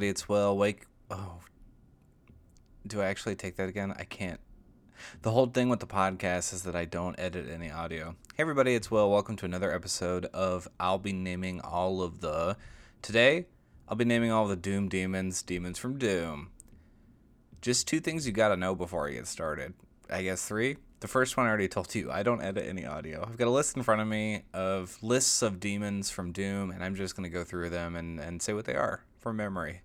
Everybody, it's Will. Wake. Oh, do I actually take that again? I can't. The whole thing with the podcast is that I don't edit any audio. Hey everybody, it's Will. Welcome to another episode of I'll be naming all of the. Today, I'll be naming all the Doom demons, demons from Doom. Just two things you gotta know before I get started. I guess three. The first one I already told you. I don't edit any audio. I've got a list in front of me of lists of demons from Doom, and I'm just gonna go through them and, and say what they are from memory.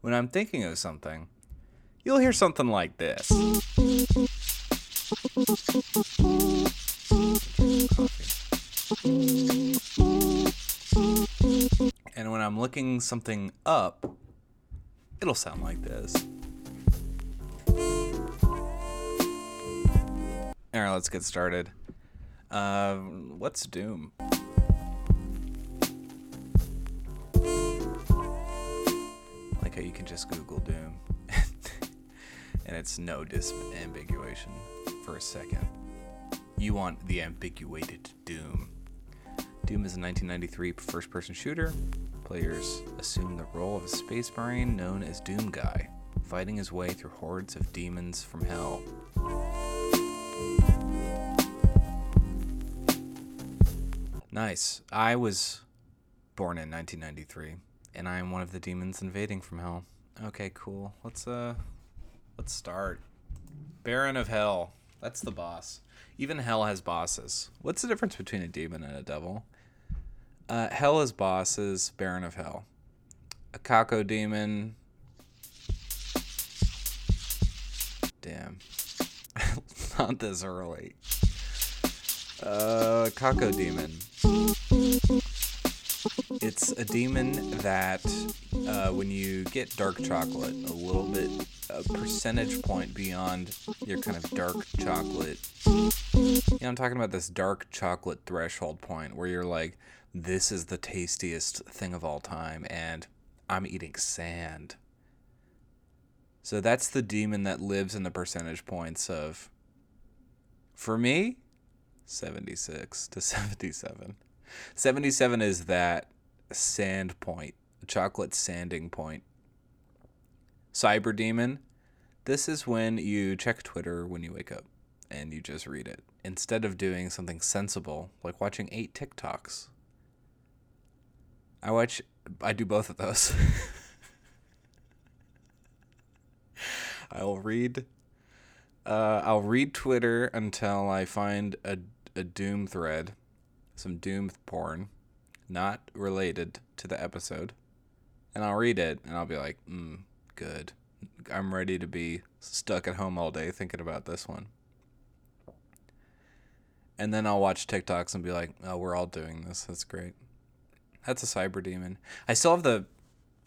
When I'm thinking of something, you'll hear something like this. And when I'm looking something up, it'll sound like this. All right, let's get started. Uh, what's Doom? How you can just Google Doom, and it's no disambiguation for a second. You want the ambiguated Doom. Doom is a 1993 first person shooter. Players assume the role of a space marine known as Doom Guy, fighting his way through hordes of demons from hell. Nice. I was born in 1993, and I am one of the demons invading from hell. Okay, cool. Let's uh, let's start. Baron of Hell. That's the boss. Even hell has bosses. What's the difference between a demon and a devil? Uh, hell has bosses. Baron of Hell. A Cacodemon. Damn. Not this early. Uh, Cacodemon. It's a demon that, uh, when you get dark chocolate, a little bit, a percentage point beyond your kind of dark chocolate. You know, I'm talking about this dark chocolate threshold point where you're like, this is the tastiest thing of all time, and I'm eating sand. So that's the demon that lives in the percentage points of, for me, 76 to 77. 77 is that sand point, chocolate sanding point. Cyber Demon, this is when you check Twitter when you wake up and you just read it instead of doing something sensible like watching eight TikToks. I watch, I do both of those. I'll read uh, I'll read Twitter until I find a, a Doom thread, some Doom porn, not related to the episode. And I'll read it and I'll be like, mm, good. I'm ready to be stuck at home all day thinking about this one. And then I'll watch TikToks and be like, oh, we're all doing this. That's great. That's a cyber demon. I still have the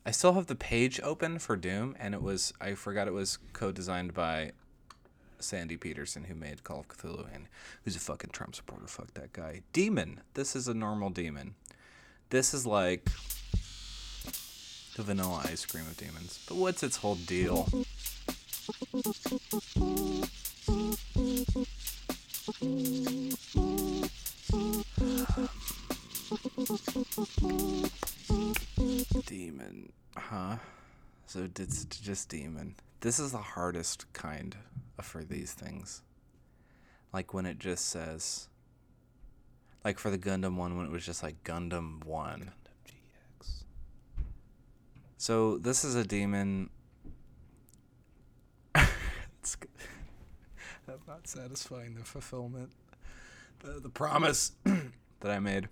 I still have the page open for Doom and it was I forgot it was co-designed by Sandy Petersen, who made Call of Cthulhu, and who's a fucking Trump supporter. Fuck that guy. Demon. This is a normal demon. This is like the vanilla ice cream of demons. But what's its whole deal? Demon. Huh? So it's just demon. This is the hardest kind for these things. Like when it just says, like for the Gundam one, when it was just like Gundam 1. Gundam GX. So this is a demon. it's I'm not satisfying the fulfillment, the, the promise that I made.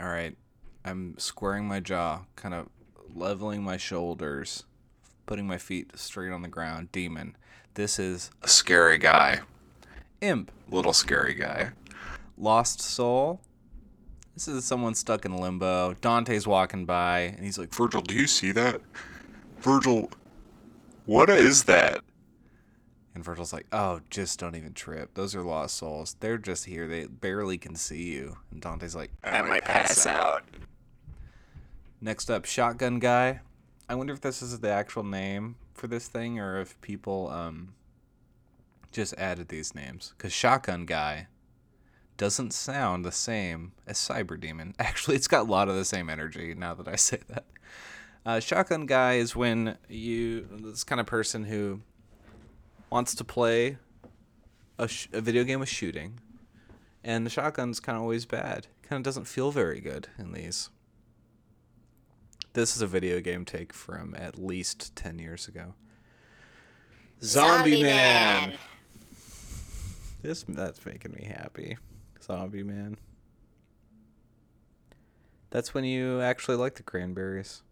All right. I'm squaring my jaw, kind of leveling my shoulders, putting my feet straight on the ground. Demon. This is a scary guy. Imp, little scary guy. Lost soul. This is someone stuck in limbo. Dante's walking by and he's like, Virgil, do you see that? Virgil, what is that? and Virgil's like, oh, just don't even trip. Those are lost souls. They're just here. They barely can see you. And Dante's like, I might pass out. Next up, Shotgun Guy. I wonder if this is the actual name for this thing or if people um just added these names. Because Shotgun Guy doesn't sound the same as Cyber Demon. Actually, it's got a lot of the same energy now that I say that. Uh, shotgun guy is when you this kind of person who wants to play a, sh- a video game with shooting, and the shotgun's kind of always bad. Kind of doesn't feel very good in these. This is a video game take from at least ten years ago. Zombie, Man. This that's making me happy. Zombie Man. That's when you actually like the cranberries.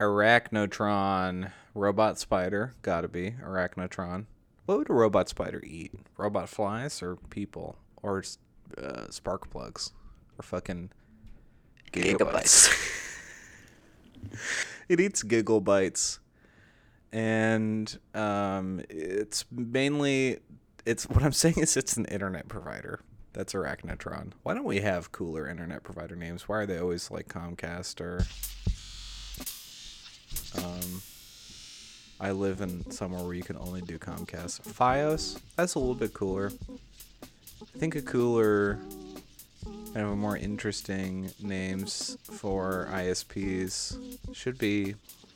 Arachnotron. Robot spider. Gotta be. Arachnotron. What would a robot spider eat? Robot flies or people? Or uh, spark plugs? Or fucking gigabytes? it eats gigabytes. And um, it's mainly. It's what I'm saying is it's an internet provider. That's Arachnotron. Why don't we have cooler internet provider names? Why are they always like Comcast or um, I live in somewhere where you can only do Comcast. FiOS, that's a little bit cooler. I think a cooler, kind of a more interesting names for ISPs should be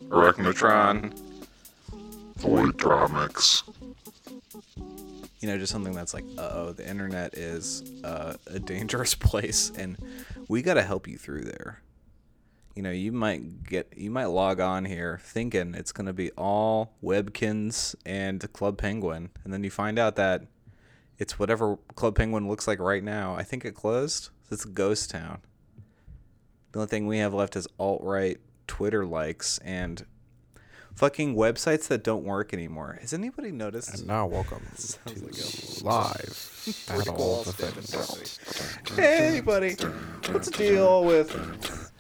Arachnotron. Voidromics. You know, just something that's like, uh oh, the internet is uh, a dangerous place, and we got to help you through there. You know, you might get, you might log on here thinking it's gonna be all Webkinz and Club Penguin, and then you find out that it's whatever Club Penguin looks like right now. I think it closed. It's a ghost town. The only thing we have left is alt right Twitter likes and fucking websites that don't work anymore. Has anybody noticed? And now welcome to live Battle of the. Hey, buddy. What's the deal with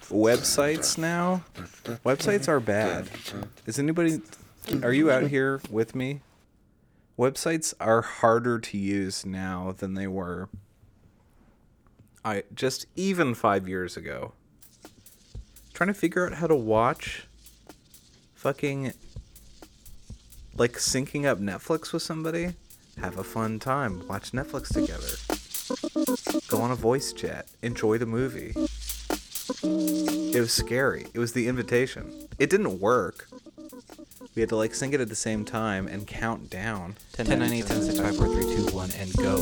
websites now? Websites are bad. Is anybody. Are you out here with me? Websites are harder to use now than they were. I just even five years ago. Trying to figure out how to watch fucking like syncing up Netflix with somebody. Have a fun time. Watch Netflix together go on a voice chat, enjoy the movie. It was scary. It was the invitation. It didn't work. We had to like sing it at the same time and count down. 10, 9, 8, 7, 6, 5, 4, 3, 2, 1, and go.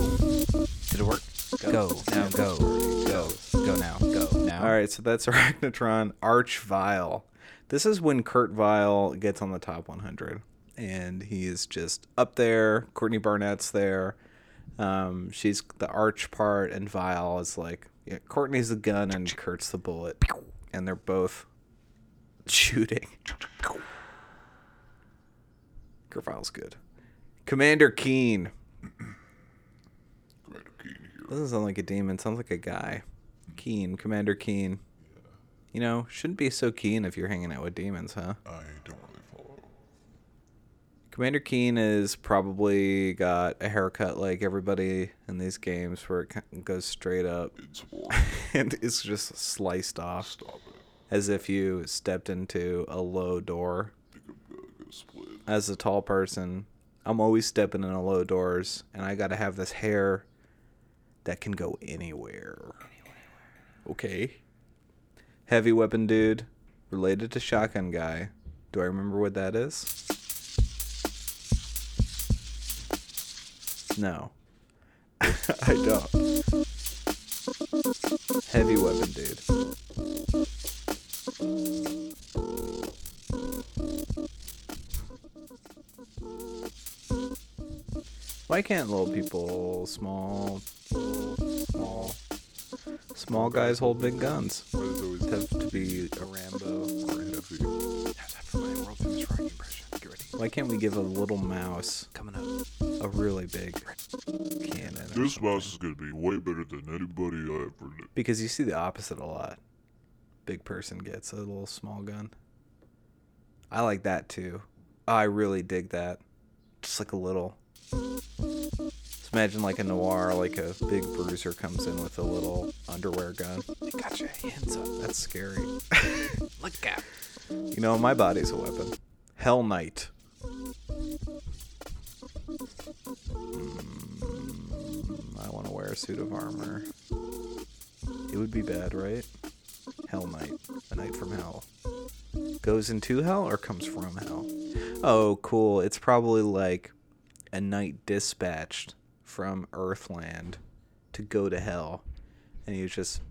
Did it work? Go. Now go. Go. Go now. Go now. All right, so that's Arachnotron Arch Vile. This is when Kurt Vile gets on the top 100. And he is just up there. Courtney Barnett's there. Um, she's the arch part, and Vile is like yeah, Courtney's the gun and Kurt's the bullet, and they're both shooting. Kurt Vile's good. Commander Keen. Doesn't sound like a demon. Sounds like a guy. Keen, Commander Keen. You know, shouldn't be so keen if you're hanging out with demons, huh? I don't really follow. Commander Keen is probably got a haircut like everybody in these games where it goes straight up It's war. and it's just sliced off Stop it. as if you stepped into a low door. Pick up get split. As a tall person, I'm always stepping in a low doors and I got to have this hair that can go anywhere. Okay. Heavy weapon dude related to shotgun guy. Do I remember what that is? No. I don't. Heavy weapon dude. Why can't little people, small, small guys hold big guns? Why does it always Have to be a Rambo. or heavy? How's that for my world famous Rocky impression? Get ready. Why can't we give a little mouse Coming up. a really big cannon? This mouse is gonna be way better than anybody I ever knew. Because you see the opposite a lot. Big person gets a little small gun. I like that too. I really dig that. Just like a little. Just imagine like a noir, like a big bruiser comes in with a little underwear gun. You got your hands up. That's scary. Look out. You know, my body's a weapon. Hell Knight. Mm, I want to wear a suit of armor. It would be bad, right? Hell Knight, a knight from hell. Goes into hell or comes from hell? Oh, cool. It's probably like a knight dispatched from Earthland to go to hell. And he was just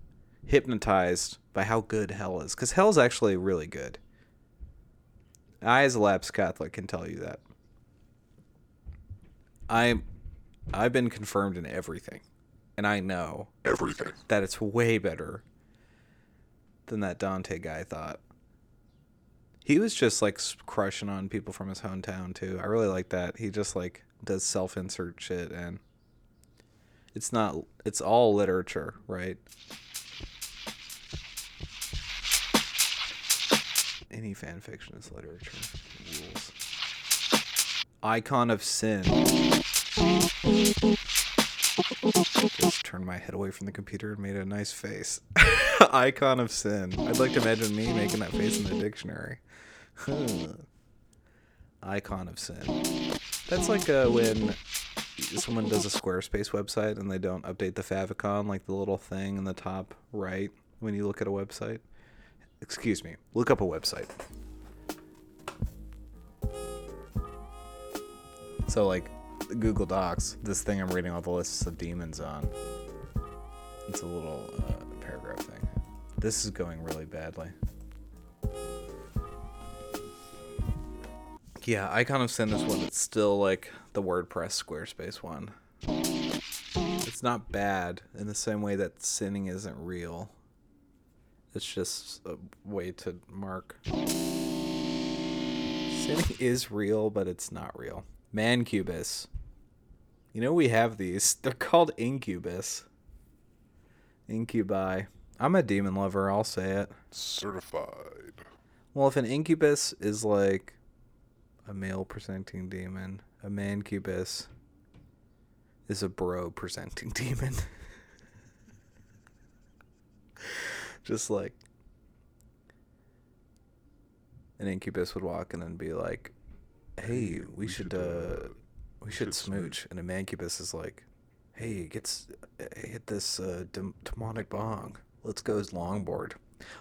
hypnotized by how good hell is. Because hell's actually really good. I, as a lapsed Catholic, can tell you that. I, I've been confirmed in everything. And I know Everything. that it's way better than that Dante guy thought. He was just like crushing on people from his hometown too. I really like that. He just like does self-insert shit and it's not it's all literature, right? Any fan fiction is literature. Rules. Icon of Sin. Just turned my head away from the computer and made a nice face. Icon of sin. I'd like to imagine me making that face in the dictionary. Icon of sin. That's like uh, when someone does a Squarespace website and they don't update the favicon, like the little thing in the top right when you look at a website. Excuse me. Look up a website. So like Google Docs, this thing I'm reading all the lists of demons on. It's a little uh, paragraph thing. This is going really badly. Yeah, Icon of Sin is one that's still like the WordPress Squarespace one. It's not bad in the same way that sinning isn't real. It's just a way to mark. Sinning is real, but it's not real. Mancubus. You know we have these. They're called incubus. Incubi. I'm a demon lover, I'll say it. Certified. Well, if an incubus is like a male presenting demon, a mancubus is a bro presenting demon. Just like an incubus would walk in and be like, "Hey, we should uh we should should smooch." And a mancubus is like, "Hey, gets hit this uh, dem- demonic bong. Let's go longboard.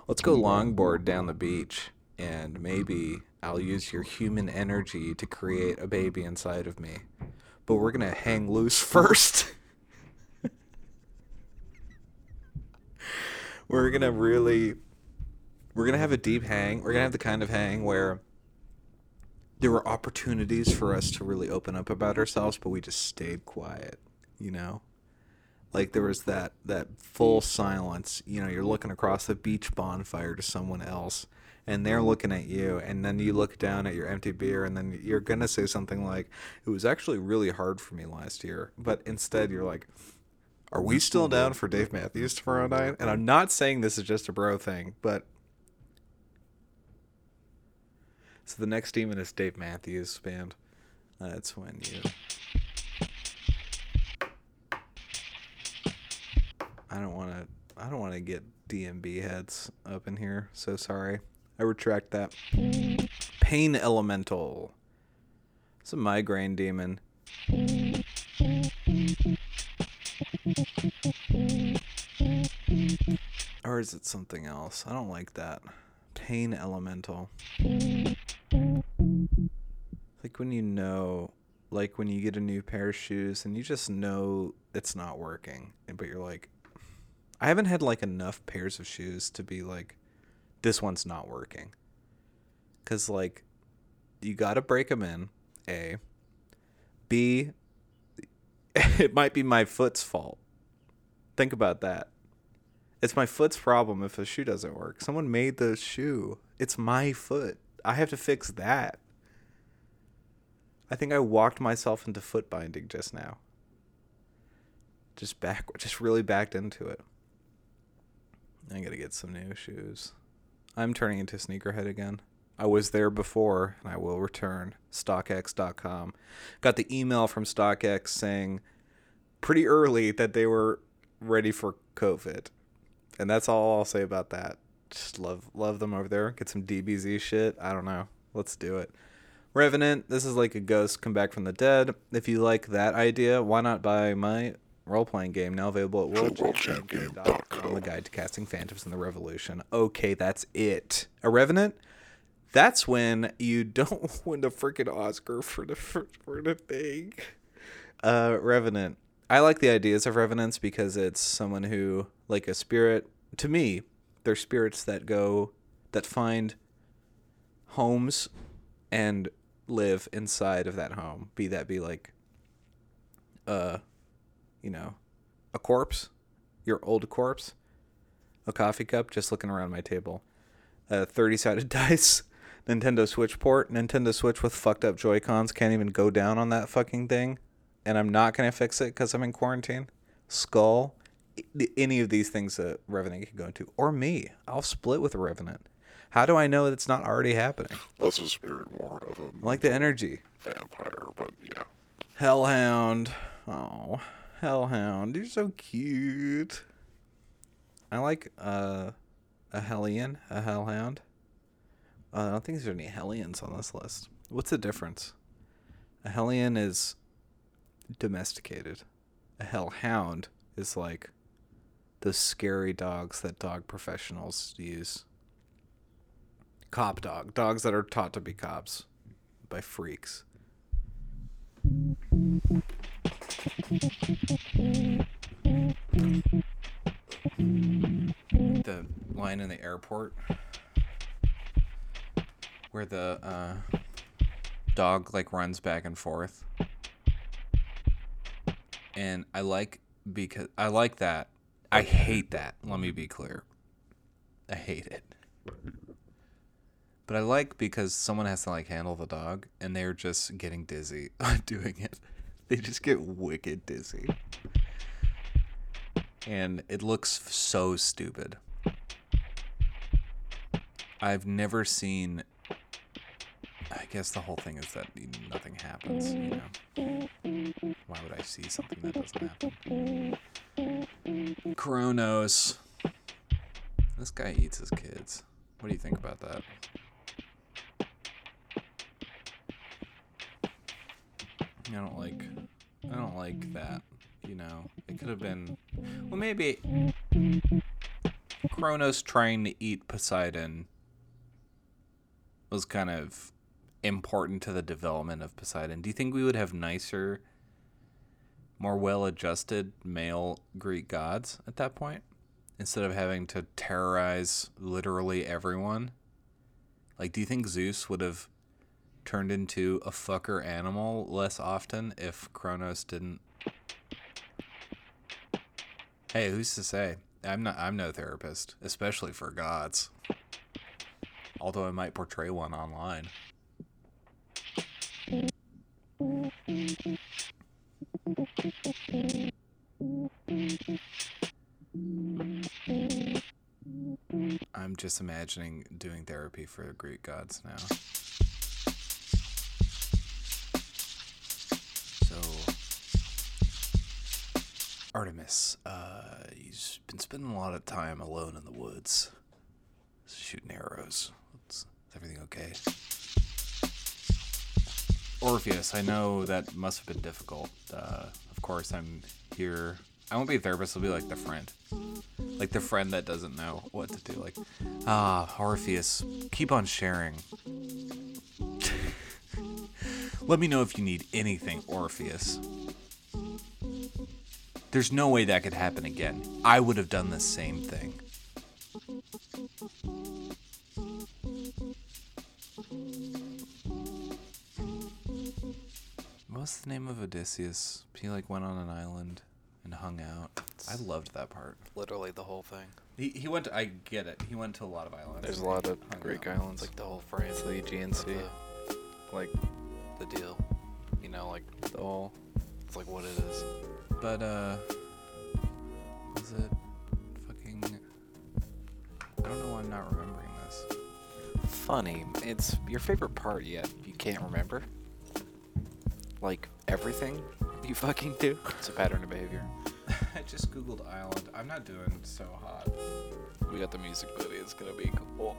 Let's go longboard down the beach, and maybe I'll use your human energy to create a baby inside of me. But we're gonna hang loose first. we're gonna really, we're gonna have a deep hang. We're gonna have the kind of hang where." There were opportunities for us to really open up about ourselves, but we just stayed quiet, you know? like there was that that full silence you know you're looking across the beach bonfire to someone else and they're looking at you and then you look down at your empty beer and then you're going to say something like it was actually really hard for me last year but instead you're like are we still down for Dave Matthews tomorrow night and I'm not saying this is just a bro thing but so the next demon is Dave Matthews band that's when you I don't want to. I don't want to get DMB heads up in here. So sorry. I retract that. Pain elemental. It's a migraine demon. Or is it something else? I don't like that. Pain elemental. Like when you know, like when you get a new pair of shoes and you just know it's not working, but you're like, I haven't had like enough pairs of shoes to be like, this one's not working. Cause like, you gotta break them in. A. B. It might be my foot's fault. Think about that. It's my foot's problem if a shoe doesn't work. Someone made the shoe. It's my foot. I have to fix that. I think I walked myself into foot binding just now. Just back, just really backed into it. I gotta get some new shoes. I'm turning into sneakerhead again. I was there before, and I will return. StockX.com. Got the email from StockX saying pretty early that they were ready for COVID, and that's all I'll say about that. Just love love them over there. Get some DBZ shit. I don't know. Let's do it. Revenant. This is like a ghost come back from the dead. If you like that idea, why not buy my role playing game now available at worldchampgame.com. The guide to casting phantoms in the revolution. Okay, that's it. A revenant. That's when you don't win the freaking Oscar for the for, for the thing. Uh, revenant. I like the ideas of revenants because it's someone who, like a spirit. To me, they're spirits that go that find homes and live inside of that home. Be that be like uh you know, a corpse, your old corpse, a coffee cup just looking around my table, a 30-sided dice, Nintendo Switch port, Nintendo Switch with fucked up Joy-Cons can't even go down on that fucking thing, and I'm not going to fix it cuz I'm in quarantine. Skull, any of these things that Revenant could go into or me. I'll split with a Revenant. How do I know that it's not already happening? Less a spirit, more of a I like the energy. vampire, but yeah. Hellhound. Oh, Hellhound. You're so cute. I like uh, a Hellion, a Hellhound. Uh, I don't think there's any Hellions on this list. What's the difference? A Hellion is domesticated. A Hellhound is like the scary dogs that dog professionals use. Cop dog. Dogs that are taught to be cops by freaks. The line in the airport where the uh, dog like runs back and forth. And i like because i like that. I hate that let me be clear. I hate it. But i like because someone has to like handle the dog and they're just getting dizzy doing it they just get wicked dizzy and it looks so stupid. I've never seen. I guess the whole thing is that nothing happens. You know, why would I see something that doesn't happen? Kronos. This guy eats his kids. What do you think about that? I don't like. I don't like that. You know, it could have been. Well, maybe Kronos trying to eat Poseidon was kind of important to the development of Poseidon. Do you think we would have nicer, more well adjusted male Greek gods at that point? Instead of having to terrorize literally everyone? Like, do you think Zeus would have turned into a fucker animal less often if Kronos didn't Hey, who's to say? I'm not I'm no therapist, especially for gods. Although I might portray one online. I'm just imagining doing therapy for Greek gods now. So Artemis, uh, he's been spending a lot of time alone in the woods, shooting arrows. Is everything okay? Orpheus, I know that must have been difficult. Uh, of course, I'm here. I won't be a therapist. I'll be like the friend, like the friend that doesn't know what to do. Like, ah, Orpheus, keep on sharing. Let me know if you need anything, Orpheus. There's no way that could happen again. I would have done the same thing. What's the name of Odysseus? He like went on an island and hung out. I loved that part. Literally the whole thing. He, he went to, I get it. He went to a lot of islands. There's a lot of Greek out. islands, like the whole France, the Aegean Sea, like the deal. You know, like the whole. It's like what it is. But uh was it fucking I don't know why I'm not remembering this. Funny. It's your favorite part yet. You can't remember. Like everything you fucking do. It's a pattern of behavior. I just googled island. I'm not doing so hot. We got the music video. It's gonna be cool.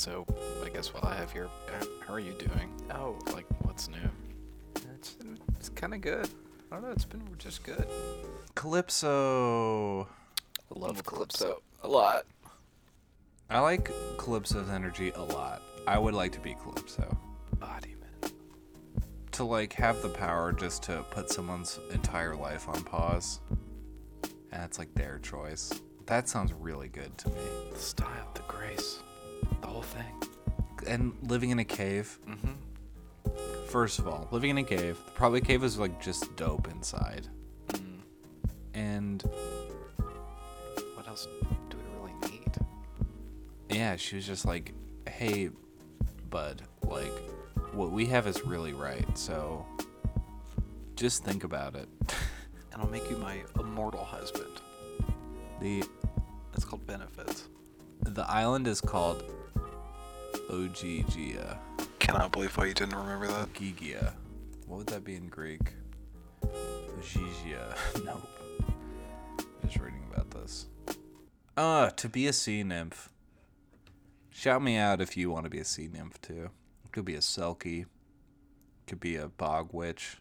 So, I guess what I have here. How are you doing? Oh, like what's new? It's, it's kind of good. I don't know. It's been just good. Calypso. I love Calypso a lot. I like Calypso's energy a lot. I would like to be Calypso. Body man. To like have the power just to put someone's entire life on pause. And it's like their choice. That sounds really good to me. The style, the grace, the whole thing. And living in a cave. Mm-hmm. First of all, living in a cave. Probably cave is like just dope inside. Mm. And What else do we really need? yeah, she was just like, "Hey, bud, like what we have is really right. So just think about it." And I'll make you my immortal husband. the It's called benefits. The island is called Ogygia. Cannot believe why you didn't remember that. Gigia. What would that be in Greek? Ogygia. nope. Just reading about this. Uh, to be a sea nymph. Shout me out if you want to be a sea nymph too. It could be a selkie. Could be a bog witch.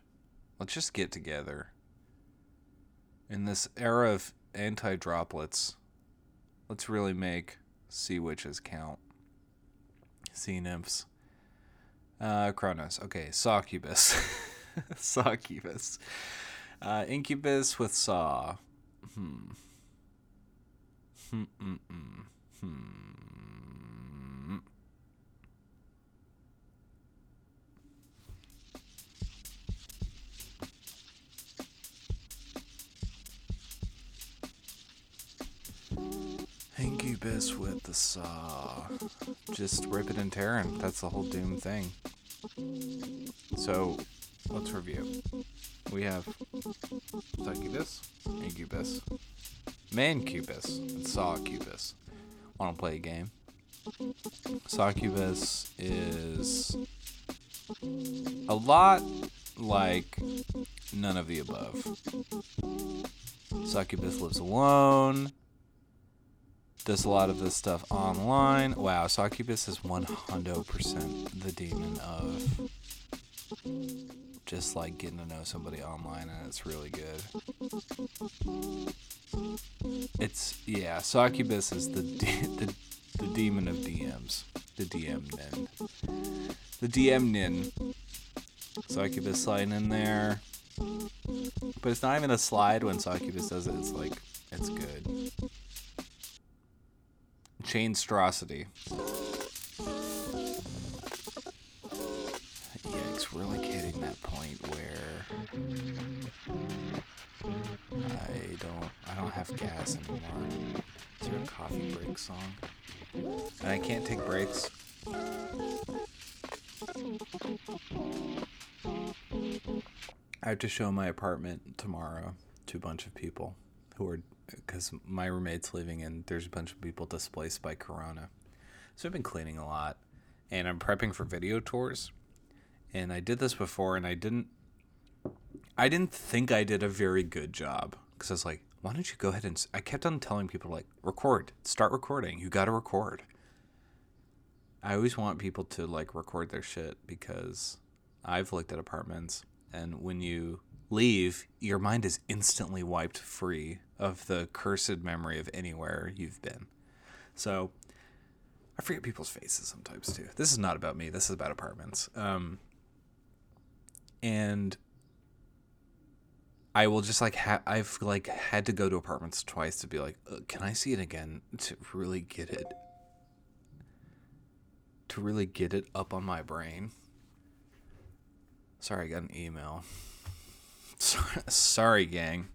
Let's just get together. In this era of anti droplets, let's really make sea witches count. Sea nymphs. Uh, Kronos. Okay, Succubus. Succubus. Uh, Incubus with Saw. Hmm. Hmm. Hmm. Hmm. hmm. Incubus with the saw. Just rip it and tear it. That's the whole Doom thing. So, let's review. We have Succubus, Incubus, Mancubus, and Sawcubus. Want to play a game? Succubus is a lot like none of the above. Succubus lives alone, does a lot of this stuff online. Wow, Succubus is 100% the demon of just like getting to know somebody online, and it's really good. It's yeah, Succubus is the de- the the demon of DMs, the DM nin, the DM nin. Succubus sliding in there, but it's not even a slide when Succubus does it. It's like it's good. Chainstrosity. Yikes, we're like hitting that point where I don't I don't have gas anymore. Is there a coffee break song? And I can't take breaks. I have to show my apartment tomorrow to a bunch of people who are because my roommate's leaving and there's a bunch of people displaced by corona. So I've been cleaning a lot and I'm prepping for video tours. And I did this before and I didn't I didn't think I did a very good job cuz I was like, why don't you go ahead and s-" I kept on telling people like record, start recording. You got to record. I always want people to like record their shit because I've looked at apartments and when you leave, your mind is instantly wiped free of the cursed memory of anywhere you've been. So I forget people's faces sometimes too. This is not about me. This is about apartments. Um, and I will just like ha- I've like had to go to apartments twice to be like, can I see it again to really get it to really get it up on my brain. Sorry, I got an email. Sorry, gang.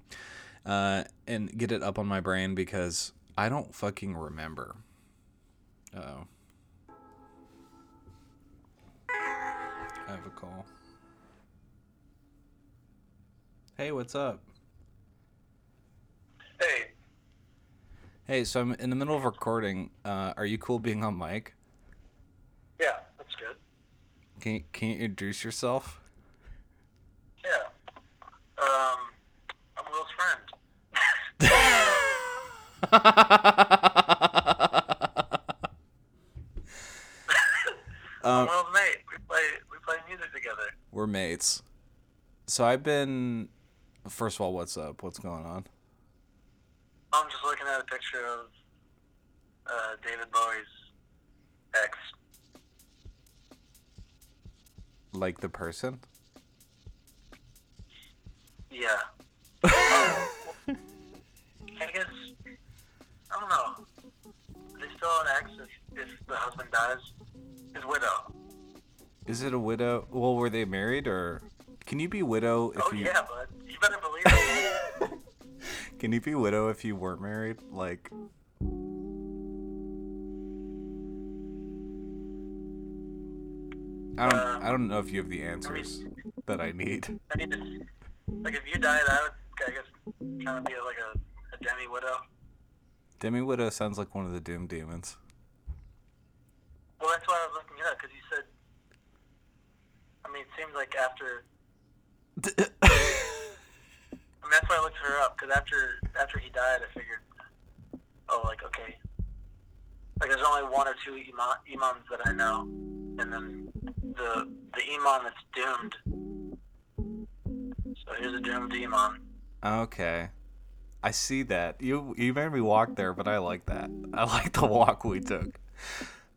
Uh, and get it up on my brain because I don't fucking remember. Oh. I have a call. Hey, what's up? Hey, Hey, so I'm in the middle of recording. Uh, are you cool being on mic? yeah, that's good. Can you, can you introduce yourself? Yeah. Um, I'm Will's friend. um, Will's mate. We play we play music together. we're mates. So I've been First of all, what's up? What's going on? I'm just looking at a picture of uh, David Bowie's ex. Like the person? Dies? His widow. Is it a widow? Well, were they married or can you be widow if oh you yeah, but you better believe it. Can you be widow if you weren't married? Like I don't uh, I don't know if you have the answers that I need. I mean, it's, like if you died, I would, I guess, kind of be like a, a demi widow. Demi Widow sounds like one of the Doom Demons. Well, that's why I was looking it up because you said. I mean, it seems like after. I mean, that's why I looked her up because after after he died, I figured, oh, like okay, like there's only one or two imam, imams that I know, and then the the imam that's doomed. So here's a doomed imam. Okay. I see that. You you made me walk there, but I like that. I like the walk we took.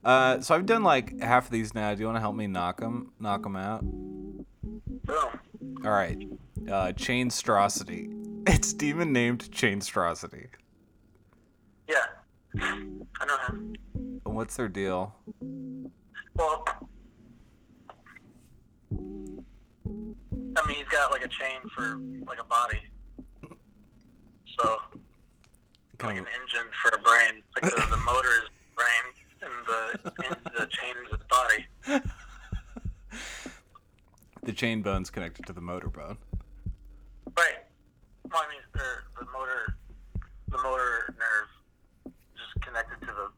Uh, so I've done like half of these now. Do you want to help me knock them, knock them out? Boom. All right. Uh, Chainstrosity. It's demon named Chainstrosity. Yeah, I know him. What's their deal? Well, I mean, he's got like a chain for like a body. So, like Kind an engine for a brain. Like the, the motor is the and the chain is his body. the chain bone's connected to the motor bone. Right. Well, I mean, or the motor, the motor nerve, just connected to the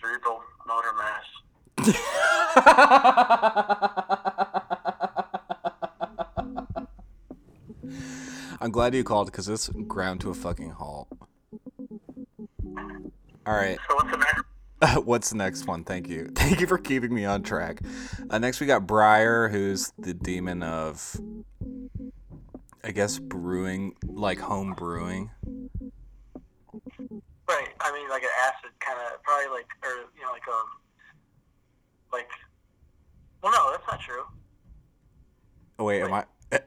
cerebral motor mass. I'm glad you called because this ground to a fucking halt. All right. So what's the next? One? Thank you. Thank you for keeping me on track. Uh, next, we got Briar, who's the demon of, I guess, brewing, like home brewing. Right. I mean, like an acid kind of, probably like, or you know, like um, like. Well, no, that's not true. Oh, wait, am I? eh,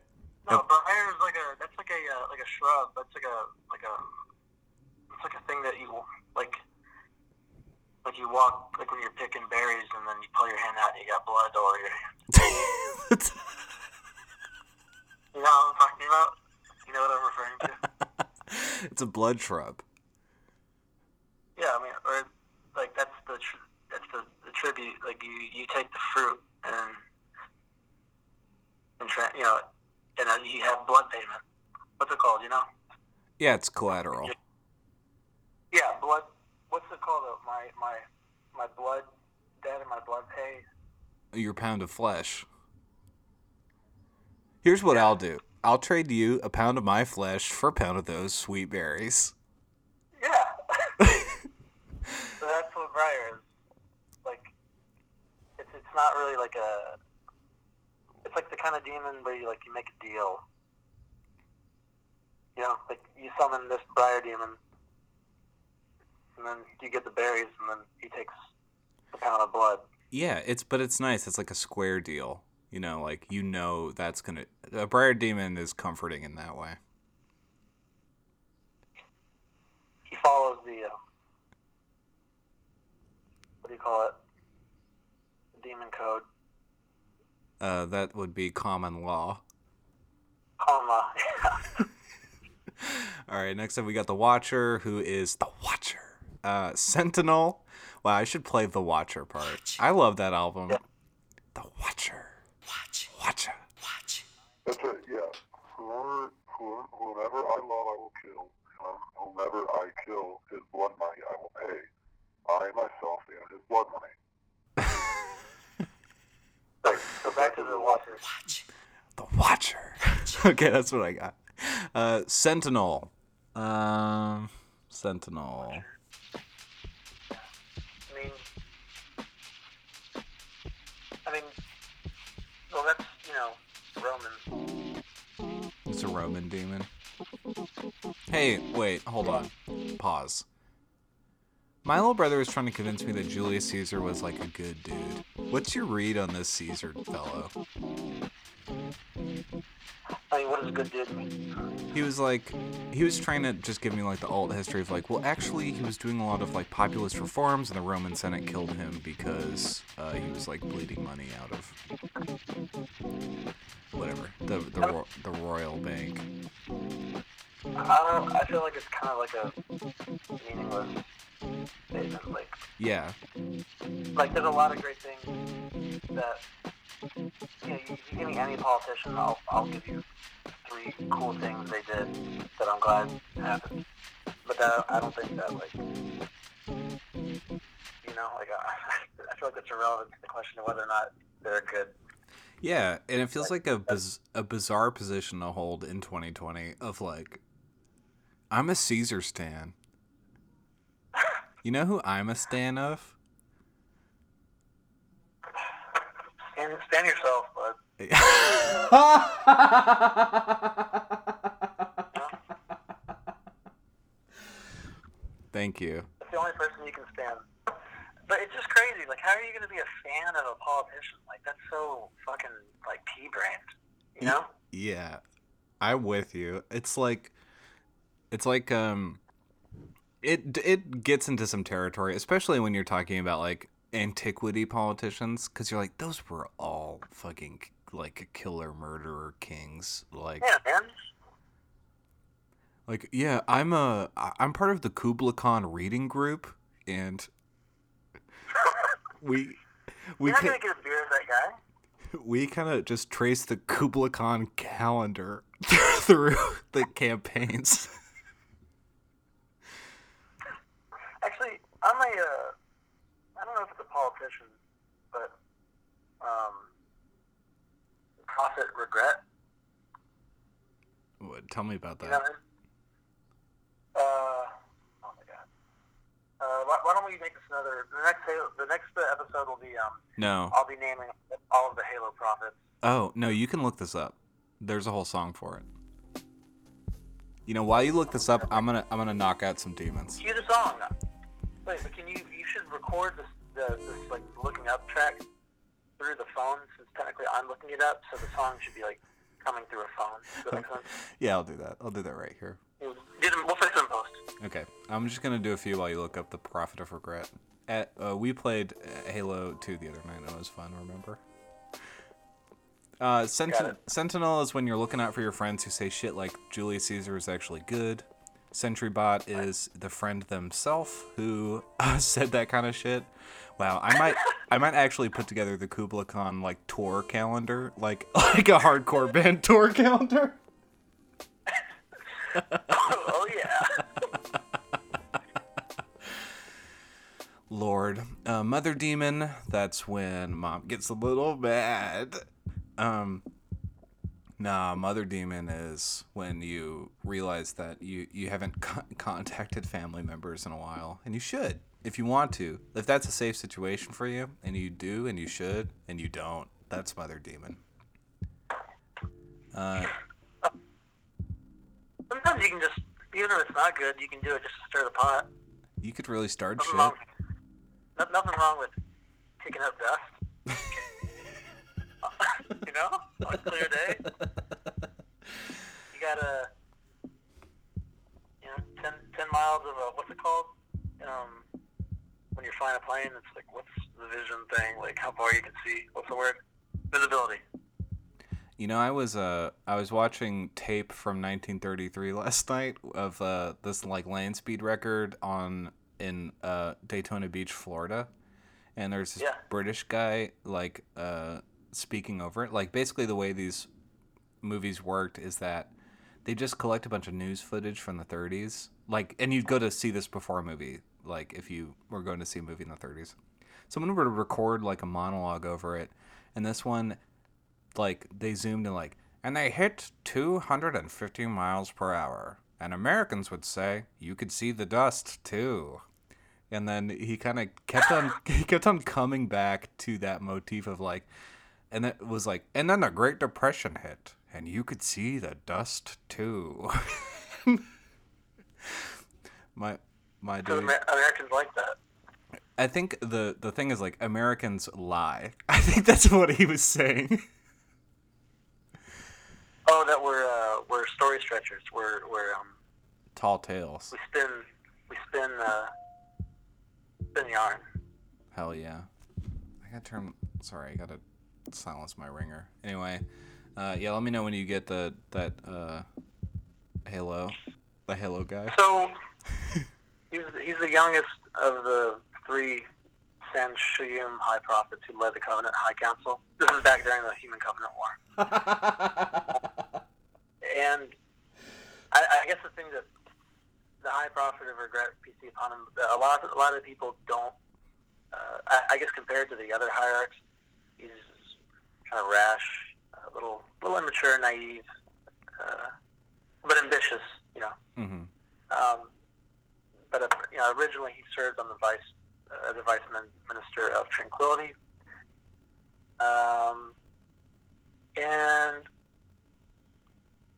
No, briar is like a that's like a uh, like a shrub. That's like a like a it's like a thing that you like like you walk like when you're picking berries and then you pull your hand out and you got blood all over your hand. You know what I'm talking about? You know what I'm referring to? it's a blood shrub. Yeah, I mean, or like that's the tr- that's the, the tribute. Like you you take the fruit and and tra- you know and you have blood payment. What's it called? You know? Yeah, it's collateral. Yeah, blood. What's it called? Uh, My my my blood debt and my blood pay. Your pound of flesh. Here's what I'll do. I'll trade you a pound of my flesh for a pound of those sweet berries. Yeah. so that's what Briar is. Like, it's it's not really like a. It's like the kind of demon where you like you make a deal. You know, like you summon this Briar demon, and then you get the berries, and then he takes a pound of blood. Yeah, it's but it's nice. It's like a square deal. You know, like you know that's gonna a briar demon is comforting in that way. He follows the. Uh, what do you call it? The demon code. Uh, that would be common law. Comma. All right, next up we got the Watcher, who is the Watcher. Uh, Sentinel. Wow, I should play the Watcher part. I love that album. The Watcher. Watch. Watcher. Watch. That's it, yeah. Whoever, whoever, whomever I love, I will kill. Whomever I kill, his blood money I will pay. I myself am his blood money. Right, so back to the Watcher. The Watcher. okay, that's what I got. Uh, Sentinel. Um, Sentinel. I It's a Roman demon. Hey, wait, hold on. Pause. My little brother was trying to convince me that Julius Caesar was like a good dude. What's your read on this Caesar fellow? I mean, what does good dude mean? He was like, he was trying to just give me like the alt history of like, well, actually, he was doing a lot of like populist reforms, and the Roman Senate killed him because uh, he was like bleeding money out of whatever the the, oh. ro- the royal bank. I don't. I feel like it's kind of like a meaningless statement. Like, Yeah, like there's a lot of great things that you know. You, you give me any politician, I'll I'll give you three cool things they did that I'm glad happened. But that, I don't think that like you know like I, I feel like it's irrelevant to the question of whether or not they're a good. Yeah, and it feels like a biz- a bizarre position to hold in 2020 of like, I'm a Caesar stan. You know who I'm a stan of? Stand, stand yourself, bud. Thank you. It's the only person you can stand. But it's just crazy. Like, how are you going to be a fan of a politician? Like, that's so fucking like pea-brained. You know? Yeah, I'm with you. It's like, it's like um, it it gets into some territory, especially when you're talking about like antiquity politicians, because you're like those were all fucking like killer murderer kings. Like, Yeah, man. like yeah, I'm a I'm part of the Kubla Khan reading group, and we we You're not to get a beer that guy. we kind of just trace the Kubla Khan calendar through the campaigns. Actually, I'm a, uh, I don't know if it's a politician, but, um, prophet regret. What, tell me about You know that. I mean? Uh. Uh, why, why don't we make this another, the next, Halo- the next episode will be, um, No. I'll be naming all of the Halo prophets. Oh no, you can look this up. There's a whole song for it. You know, while you look this up, I'm gonna I'm gonna knock out some demons. Cue the song. Wait, but can you, you should record this, the, this, like, looking up track through the phone, since technically I'm looking it up, so the song should be, like, coming through a phone. Does that make sense? Yeah, I'll do that. I'll do that right here. We'll, we'll fix it in post. Okay, I'm just gonna do a few while you look up the Prophet of Regret. At, uh, we played uh, Halo 2 the other night. and It was fun. Remember? Uh. Sentinel is when you're looking out for your friends who say shit like Julius Caesar is actually good. SentryBot is the friend themselves who uh, said that kind of shit. Wow, I might I might actually put together the Kubla Khan like tour calendar, like like a hardcore band tour calendar. Lord. Uh, Mother Demon, that's when mom gets a little mad. Um, nah, Mother Demon is when you realize that you, you haven't con- contacted family members in a while. And you should, if you want to. If that's a safe situation for you, and you do, and you should, and you don't, that's Mother Demon. Uh, Sometimes you can just, even if it's not good, you can do it just to stir the pot. you could really start shit. No, nothing wrong with kicking up dust. you know? On a clear day. You got a, you know, 10, 10 miles of a, what's it called? Um, when you're flying a plane, it's like, what's the vision thing? Like, how far you can see? What's the word? Visibility. You know, I was uh I was watching tape from 1933 last night of uh this like land speed record on in uh Daytona Beach, Florida. And there's this Yeah. British guy like uh speaking over it. Like basically the way these movies worked is that they just collect a bunch of news footage from the 30s. Like and you'd go to see this before a movie, like if you were going to see a movie in the 30s. Someone would record like a monologue over it. And this one like they zoomed in like and they hit 250 miles per hour and americans would say you could see the dust too and then he kind of kept on he kept on coming back to that motif of like and it was like and then the great depression hit and you could see the dust too. my my dude. Amer- Americans like that. I think the the thing is like Americans lie. I think that's what he was saying. Oh, that we're uh, we're story stretchers. We're we're um, Tall tales. we spin we spin uh, spin yarn. Hell yeah. I gotta turn. Sorry, I gotta silence my ringer. Anyway, uh, yeah. Let me know when you get the that uh, Halo, the Halo guy. So he's he's the youngest of the three San San'Shyuum high prophets who led the Covenant High Council. This is back during the Human Covenant War. And I, I guess the thing that the High Prophet of Regret PC upon him, a lot a lot of people don't. Uh, I, I guess compared to the other hierarchs, he's kind of rash, a little little immature, naive, uh, but ambitious. You know. hmm Um, but uh, you know, originally he served on the vice uh, as a vice min- minister of tranquility. Um, and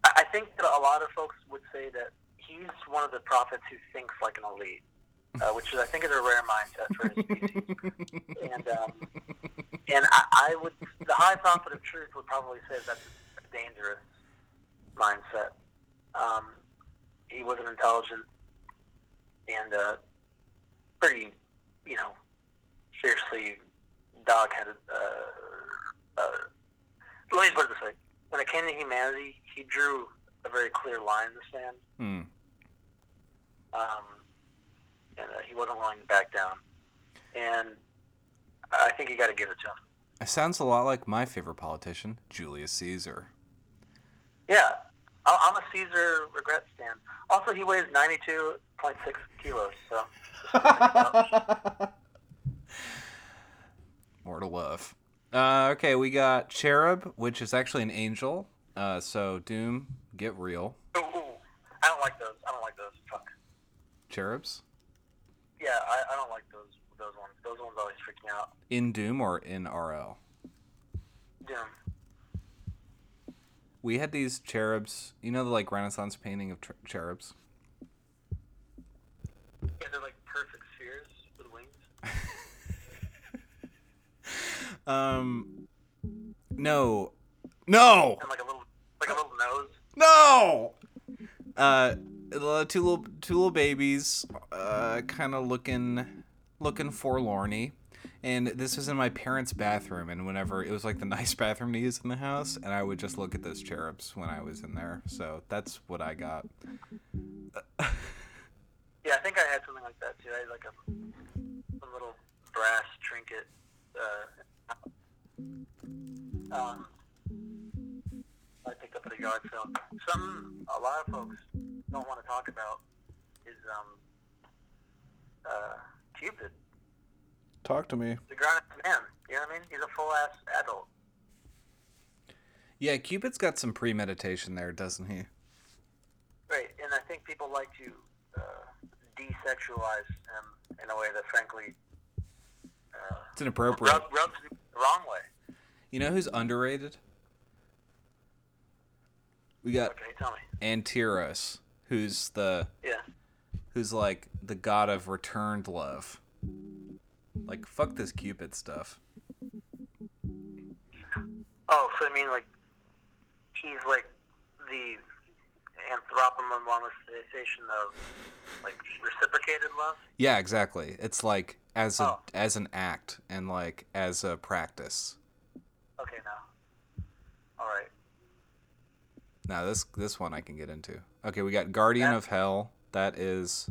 I I think that a lot of folks would say that he's one of the prophets who thinks like an elite, uh, which is I think is a rare mindset for his species. and um, and I, I would the high prophet of truth would probably say that's a dangerous mindset. Um, he was an intelligent and uh, pretty, you know, fiercely dog-headed. Uh, uh, let me put it this way: when it came to humanity, he drew a very clear line in the sand, Mm. Um, and uh, he wasn't willing to back down. And I think you got to give it to him. It sounds a lot like my favorite politician, Julius Caesar. Yeah, I'm a Caesar regret stand. Also, he weighs 92.6 kilos, so. More to love. Uh, okay, we got Cherub, which is actually an angel. Uh, so Doom, get real. Ooh, ooh. I don't like those. I don't like those. Fuck. Cherubs Yeah, I, I don't like those those ones. Those ones always freak me out. in Doom or in RL. Doom. We had these cherubs. You know the like Renaissance painting of tr- cherubs. Yeah, they're like perfect spheres with wings. Um, no, no, And like a little like a little nose. no. Uh, two little two little babies, uh, kind of looking looking forlorny. And this was in my parents' bathroom, and whenever it was like the nice bathroom to use in the house, and I would just look at those cherubs when I was in there. So that's what I got. Yeah, I think I had something like that too. I had like a some little brass trinket. Uh, um, I picked up at a yard sale. Some a lot of folks don't want to talk about is um uh Cupid. Talk to me. The grown ass man. You know what I mean? He's a full ass adult. Yeah, Cupid's got some premeditation there, doesn't he? Right, and I think people like to uh, desexualize him in a way that, frankly, uh, It's inappropriate. rub, rubs the wrong way. You know who's underrated? We got Okay, tell me. Anteros, who's the Yeah. who's like the god of returned love. Like fuck this Cupid stuff. Oh, so I mean, like, he's like the anthropomorphization of like reciprocated love. Yeah, exactly. It's like as a Oh. as an act and like as a practice. Okay, now. All right. Now this this one I can get into. Okay, we got Guardian of Hell. That is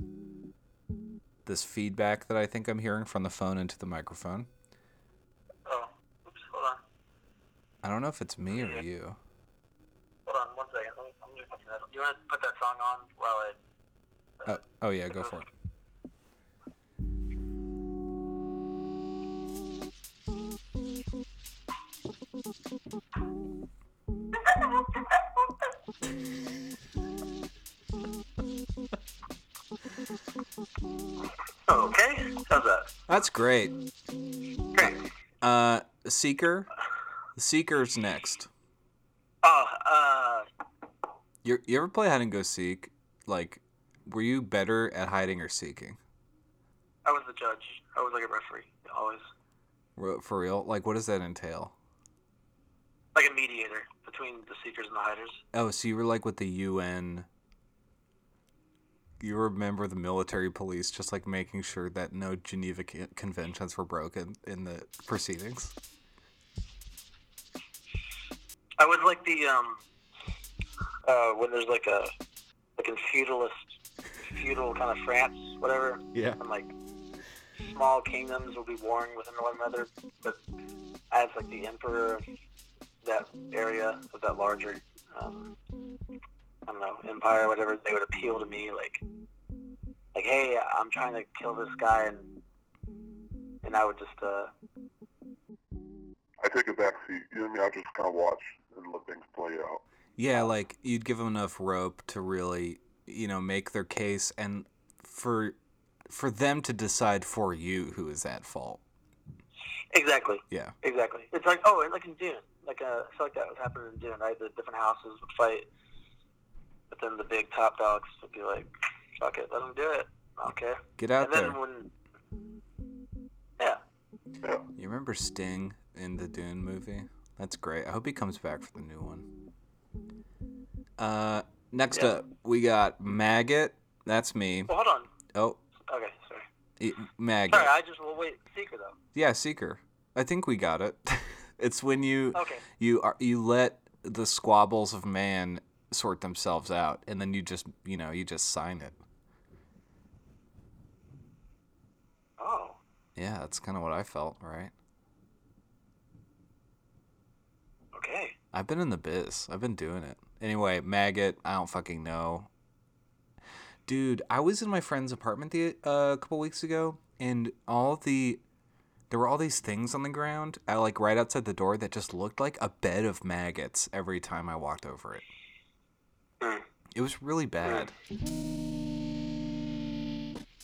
this feedback that I think I'm hearing from the phone into the microphone. Oh, oops. Hold on. I don't know if it's me or you. Hold on one second. Let me, I'm just. You want to put that song on while I? Uh, oh, oh yeah, go for it. Okay. How's that? That's great. Great. Uh, Seeker. The Seeker's next. Oh, uh, You you ever play hide and go seek? Like, were you better at hiding or seeking? I was the judge. I was like a referee, always. For real? Like, what does that entail? Like a mediator between the seekers and the hiders. Oh, so you were like with the UN. You were a member of the military police, just like making sure that no Geneva conventions were broken in the proceedings. I was like the um uh when there's like a like in feudalist feudal kind of France, whatever, Yeah. and like small kingdoms will be warring within one another, but as like the emperor that area of that larger um I don't know, empire or whatever, they would appeal to me like like, hey, I'm trying to kill this guy and and I would just uh I take a back seat. You know what I mean? I just kind of watch and let things play out. Yeah, like you'd give them enough rope to really, you know, make their case, and for for them to decide for you who is at fault. Exactly. Yeah. Exactly. It's like oh, and like in Dune, like uh, I feel like that was happening in Dune, right? The different houses would fight, but then the big top dogs would be like, "Fuck it, let them do it." Okay. Get out and then there. when, yeah, Yeah. You remember Sting in the Dune movie? That's great. I hope he comes back for the new one. Uh, next Yeah. up, we got Maggot. That's me. well, hold on. Oh, Okay, sorry. e- Sorry, I just well wait. Seeker though. Yeah, Seeker. I think we got it. it's when you Okay. you are you let the squabbles of man sort themselves out, and then you just you know you just sign it. Oh. Yeah, that's kind of what I felt. Right. Okay. I've been in the biz. I've been doing it. Anyway, maggot. I don't fucking know. Dude, I was in my friend's apartment the, uh, a couple weeks ago, and all the there were all these things on the ground, uh, like right outside the door, that just looked like a bed of maggots every time I walked over it. Hmm. It was really bad.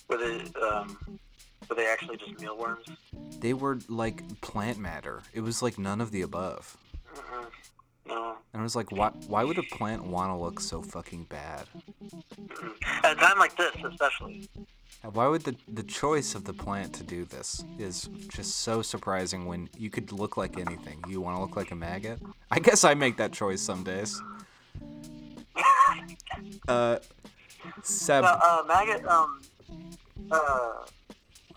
Were they um, were they actually just mealworms? They were like plant matter. It was like none of the above. Mm-mm. No. And I was like, why? Why would a plant want to look so fucking bad? At a time like this, especially. Why would the the choice of the plant to do this is just so surprising when you could look like anything. You want to look like a maggot? I guess I make that choice some days. Uh, Seb. Uh, uh, maggot. Um. Uh.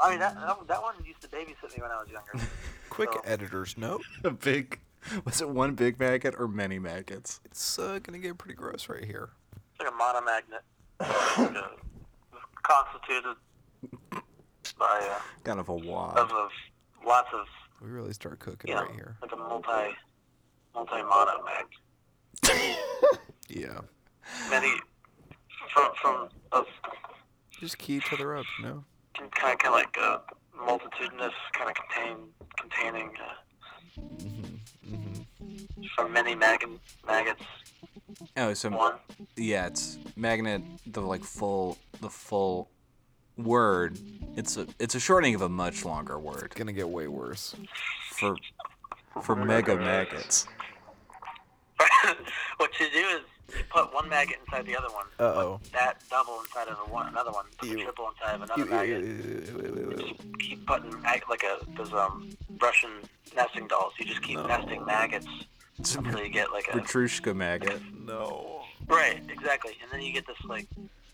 I mean that that, that one used to babysit me when I was younger. Quick So- editor's note. a big. Was it one big maggot or many maggots? It's uh, gonna get pretty gross right here. It's like a monomagnet. Like constituted by uh, Kind of a wad. of, of lots of We really start cooking you know right here. like a multi multi monomag. Yeah. Many from from of Just key each other up, you know? kind of kind of like a multitudinous kind of contain containing uh, Mm-hmm. Mm-hmm. from many mag- maggots Oh, so one. yeah, it's magnet. The like full, the full word. It's a it's a shortening of a much longer word It's Gonna get way worse. for for mega maggots. what you do is you put one maggot inside the other one. Uh oh. That double inside of the one, another one, put the triple inside of another maggot. You just keep putting mag- like a those um Russian nesting dolls. You just keep No. nesting maggots It's a until you get like a Petrushka maggot. No. right, exactly, and then you get this like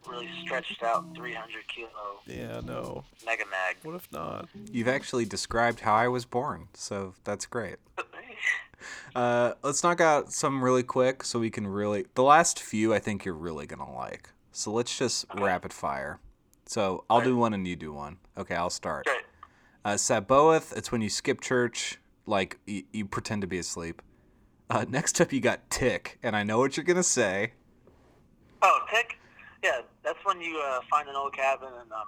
really stretched out 300 kilo Yeah, no. mega mag. What if not? You've actually described how I was born, so that's great. Uh, let's knock out some really quick so we can really. The last few I think you're really gonna like. So let's just rapid fire. So I'll do one and you do one. Okay, I'll start. Great. Uh, Sabaoth, it's when you skip church, like y- you pretend to be asleep. Uh, next up, you got Tick, and I know what you're gonna say. Oh, tick. Yeah, that's when you uh, find an old cabin and um,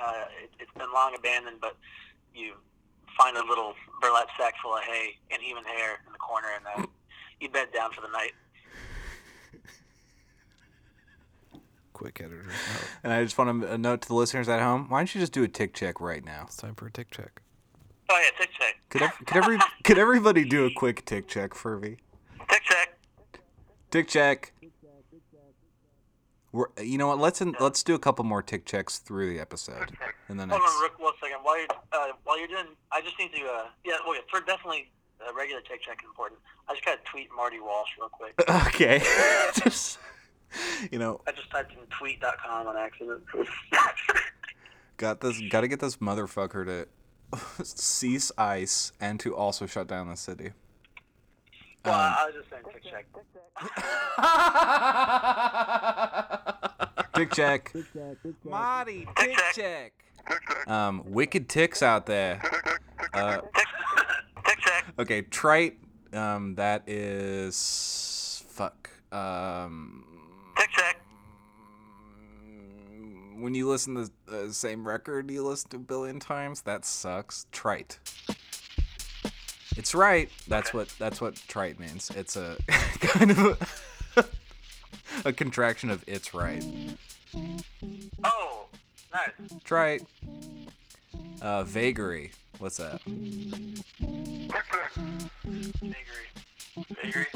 uh, it, it's been long abandoned, but you find a little burlap sack full of hay and human hair in the corner, and uh, you bed down for the night. Quick editor's note. And I just want to note to the listeners at home: Why don't you just do a Tick check right now? It's time for a tick check. Oh yeah, tick check. Could ev- could every could everybody do a quick Tick check, Furby? Tick check. Tick check. We're, you know what? Let's in, let's do a couple more tick checks through the episode, and then Hold on, Rick, one second. While you're uh, while you're doing, I just need to. Uh, yeah, okay. For definitely a regular tick check is important. I just gotta tweet Marty Walsh real quick. Okay. Just, you know, I just typed in tweet.com on accident. got this. Got to get this motherfucker to cease ice and to also shut down the city. Well, Um, I was just saying tick check. Tick check. Marty, tick check. Um, wicked ticks out there. Uh, tick check. okay, trite. Um, that is fuck. Um, Tick check. when you listen to the same record you listen to a billion times, that sucks. Trite. It's right. That's what that's what trite means. It's a kind of a, a contraction of it's right. Oh, nice. Trite. Uh, vagary. What's that? Vagary. Vagary.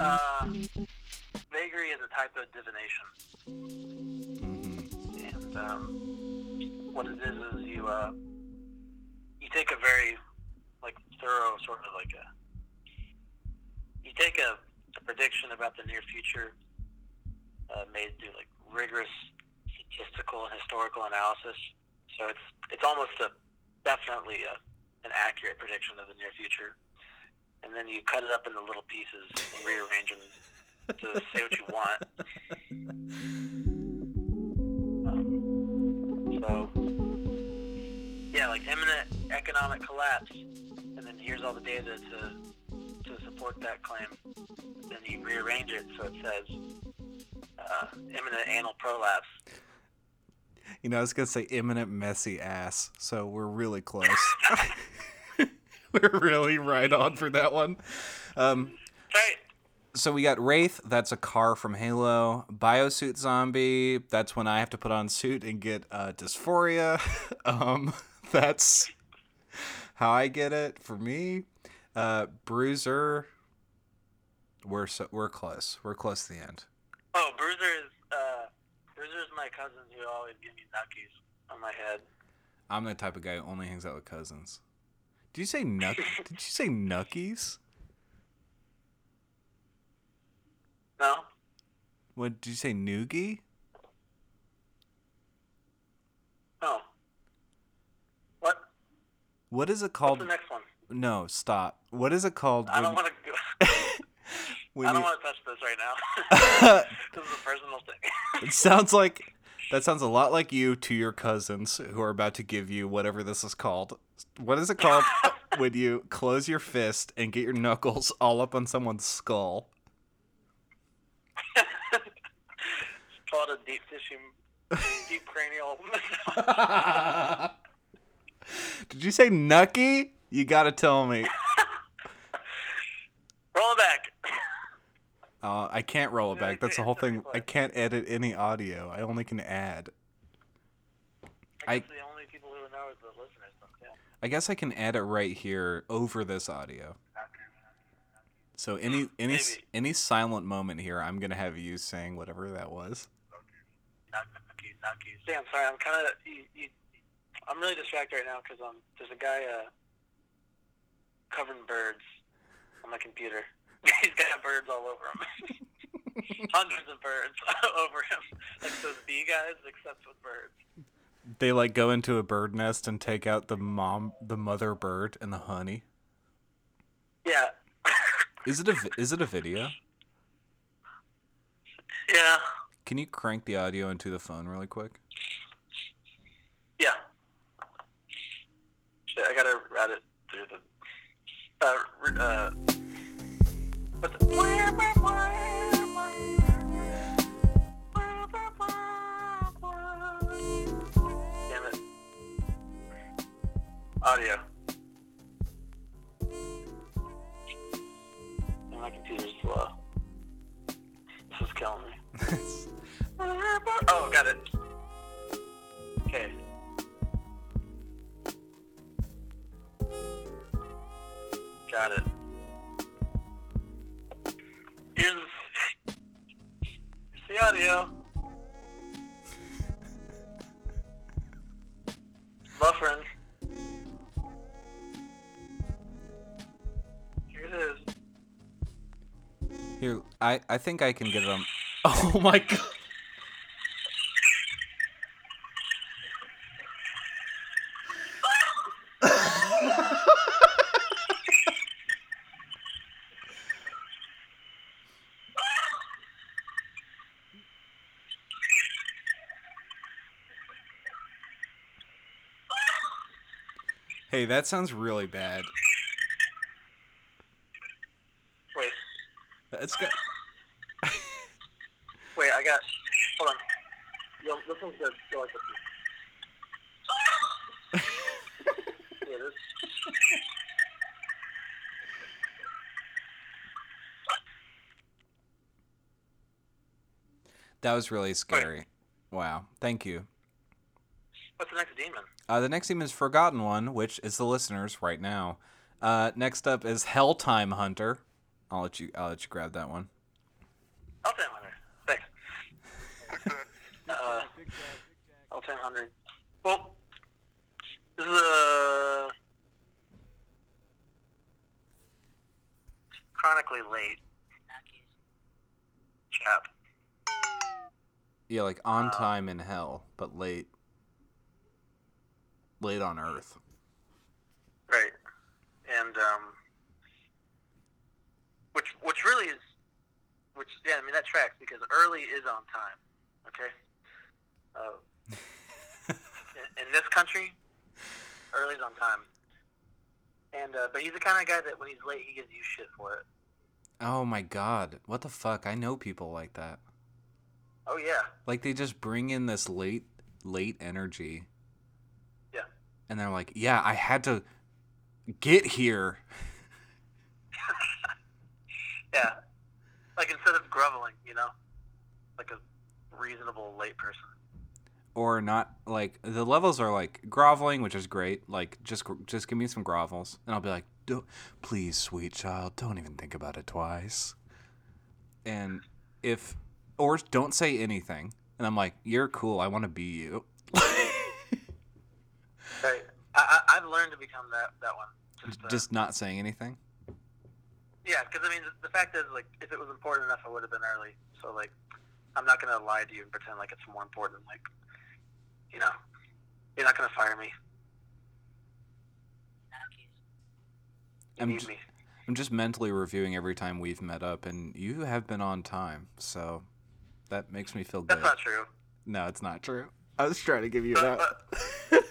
Uh, vagary is a type of divination. hmm and um, what it is is you uh, you take a very thorough sort of like a you take a, a prediction about the near future uh, made through like rigorous statistical and historical analysis. So it's it's almost a definitely a, an accurate prediction of the near future. And then you cut it up into little pieces and rearrange them to say what you want. So, yeah, like imminent economic collapse, and then here's all the data to to support that claim. Then you rearrange it so it says uh, imminent anal prolapse. You know, I was gonna say imminent messy ass, so we're really close. we're really right on for that one. Um, Right. so we got Wraith, that's a car from Halo. Biosuit Zombie, that's when I have to put on suit and get uh, dysphoria. um, that's how I get it for me. Uh, Bruiser, we're so we're close. We're close to the end. Oh, Bruiser is uh, Bruiser is my cousin who always gives me nuckies on my head. I'm the type of guy who only hangs out with cousins. Did you say nuck? did you say nuckies? No. What did you say? Noogie? No. What? What is it called? What's the next one? No, stop. What is it called? I don't when- want to. I don't you- want to touch this right now. this is a personal thing. It sounds like that sounds a lot like you to your cousins who are about to give you whatever this is called. What is it called when you close your fist and get your knuckles all up on someone's skull? it's called a deep tissue, deep cranial. Did you say nucky? You gotta tell me. Roll it back. Uh, I can't roll it back. That's the whole thing. I can't edit any audio. I only can add. I I- guess the only people who know is the listeners. Yeah. I guess I can add it right here over this audio. So any any Maybe. any silent moment here, I'm gonna have you saying whatever that was. Nuckies, nuckies. Yeah, I'm sorry. I'm kind of. You, you, I'm really distracted right now because um, there's a guy uh, covering birds on my computer. He's got birds all over him. Hundreds of birds over him. Like those bee guys, except with birds. They like go into a bird nest and take out the mom, the mother bird, and the honey. Yeah. Is it a is it a video? yeah. Can you crank the audio into the phone really quick? Yeah. Shit, I gotta route it through the. Uh, uh. What the? Damn it. Audio. My computer's slow. This is killing me. Oh, got it. Got it. Here's the audio. Buffering. Here it is. Here, I I think I can get it on. Oh my god. Hey, that sounds really bad. Wait, That's got. wait, I got. Hold on. Yo, this one's good. Go like this. yeah, this. That was really scary. Wow. Thank you. What's the next demon? Uh, the next team is Forgotten One, which is the listeners right now. Uh, next up is Helltime Hunter. I'll let you. I'll let you grab that one. Take 100. Thanks. Uh, take 100. Well, this is a chronically late chap. Yeah, like on time in hell, but late. Late on Earth. Right. And um which which really is which yeah, I mean that tracks because early is on time. Okay? Uh, in, in this country, early's on time. And uh, but he's the kind of guy that when he's late he gives you shit for it. Oh my God! What the fuck? I know people like that. Oh yeah. Like they just bring in this late, late energy. And they're like, "Yeah, I had to get here." Yeah. Like instead of groveling, you know? Like a reasonable late person. or not like the levels are like groveling, which is great. Like just just give me some grovels, and I'll be like, "Don't- please, sweet child, don't even think about it twice. And if or don't say anything, and I'm like, you're cool. I want to be you. Right. I, I learned to become that that one. Just, uh, just not saying anything. Yeah, because I mean, the, the fact is, like, if it was important enough, I would have been early. So, like, I'm not gonna lie to you and pretend like it's more important. Like, you know, you're not gonna fire me. You I'm need j- me. I'm just mentally reviewing every time we've met up, and you have been on time, so that makes me feel good. That's not true. No, it's not true. I was trying to give you But, that. but,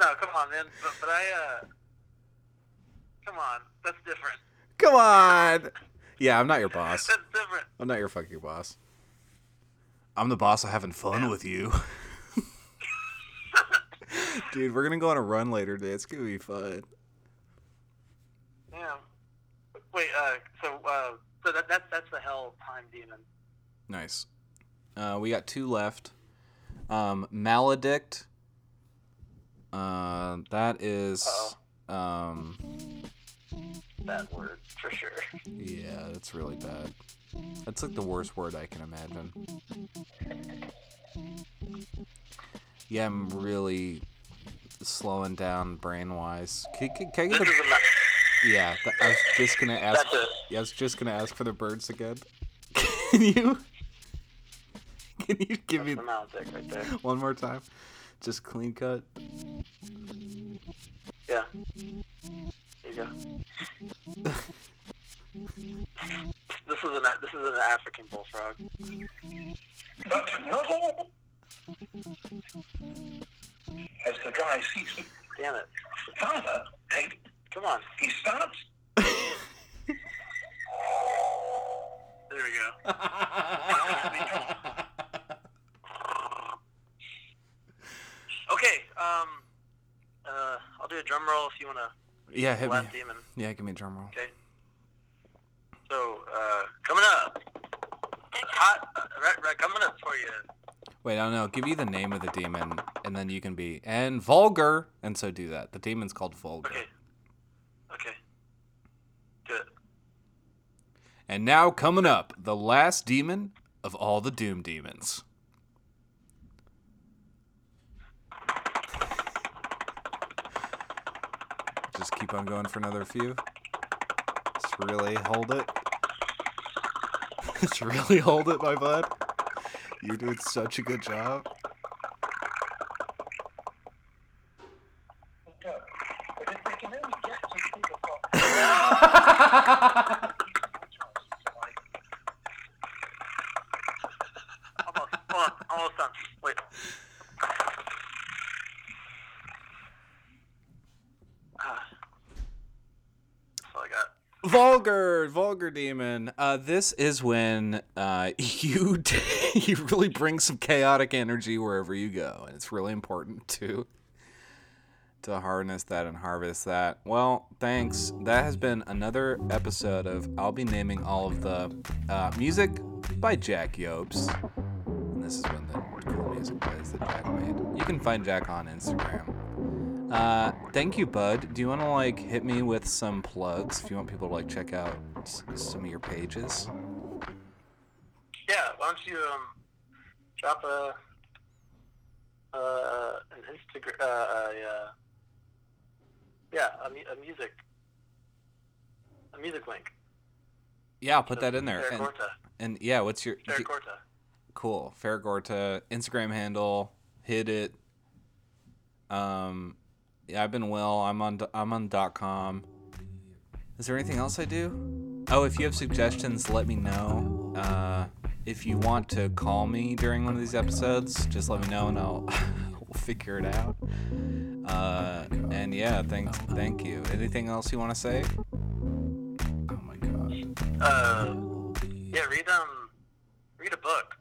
no, come on, man. But, but I, uh, come on, that's different. Come on. Yeah, I'm not your boss. That's different. I'm not your fucking boss. I'm the boss of having fun with you. Dude, we're gonna go on a run later today. It's gonna be fun. Yeah. Wait. Uh. So. Uh. So that that's that's the hell time demon. Nice. Uh, we got two left. Um, Maledict. Uh, that is. Um, That word for sure. yeah, that's really bad. That's like the worst word I can imagine. Yeah, I'm really slowing down brain wise. Can, can, can I get the, yeah, th- I was just gonna ask. Yeah, I was just gonna ask for the birds again. Can you? Can you give me That's the maledict right there. one more time? Just clean cut. Yeah. There you go. this is an this is an African bullfrog. As the guy sees the Damn it! father, hey, Come on. he starts. There we go. Okay. Um. Uh. I'll do a drum roll if you wanna. yeah, hit me. Demon. Yeah, give me a drum roll. Okay. So, uh, coming up. Hot, uh, right, right, coming up for you. Wait, I don't know. Give you the name of the demon, and then you can be and vulgar, and so do that. The demon's called vulgar. Okay. Okay. Do it. And now coming up, the last demon of all the Doom Demons. Just keep on going for another few. Just really hold it. Just really hold it, my bud. You're doing such a good job. Almost, hold on, almost done. Wait. Ah. That's all I got. Demon. Uh, this is when uh, you you really bring some chaotic energy wherever you go, and it's really important to to harness that and harvest that. Well, thanks. That has been another episode of I'll be naming all of the uh, music by Jack Jobst. And this is when the cool music plays that Jack made. You can find Jack on Instagram. Uh, thank you, Bud. Do you want to like hit me with some plugs if you want people to like check out s- some of your pages? Yeah, why don't you um drop a uh an Instagram uh, uh yeah yeah a, mu- a music a music link. Yeah, I'll put that in there. And, and yeah, what's your Fear Gorta. cool Fear Gorta Instagram handle? Hit it. Um, yeah, I've been well. I'm on. I'm on dot com. Is there anything else I do? Oh, if you have suggestions, let me know. Uh, if you want to call me during one of these episodes, just let me know and I'll we'll figure it out. Uh, and yeah, thank thank you. Anything else you want to say? Oh my gosh. Uh, yeah, read um read a book.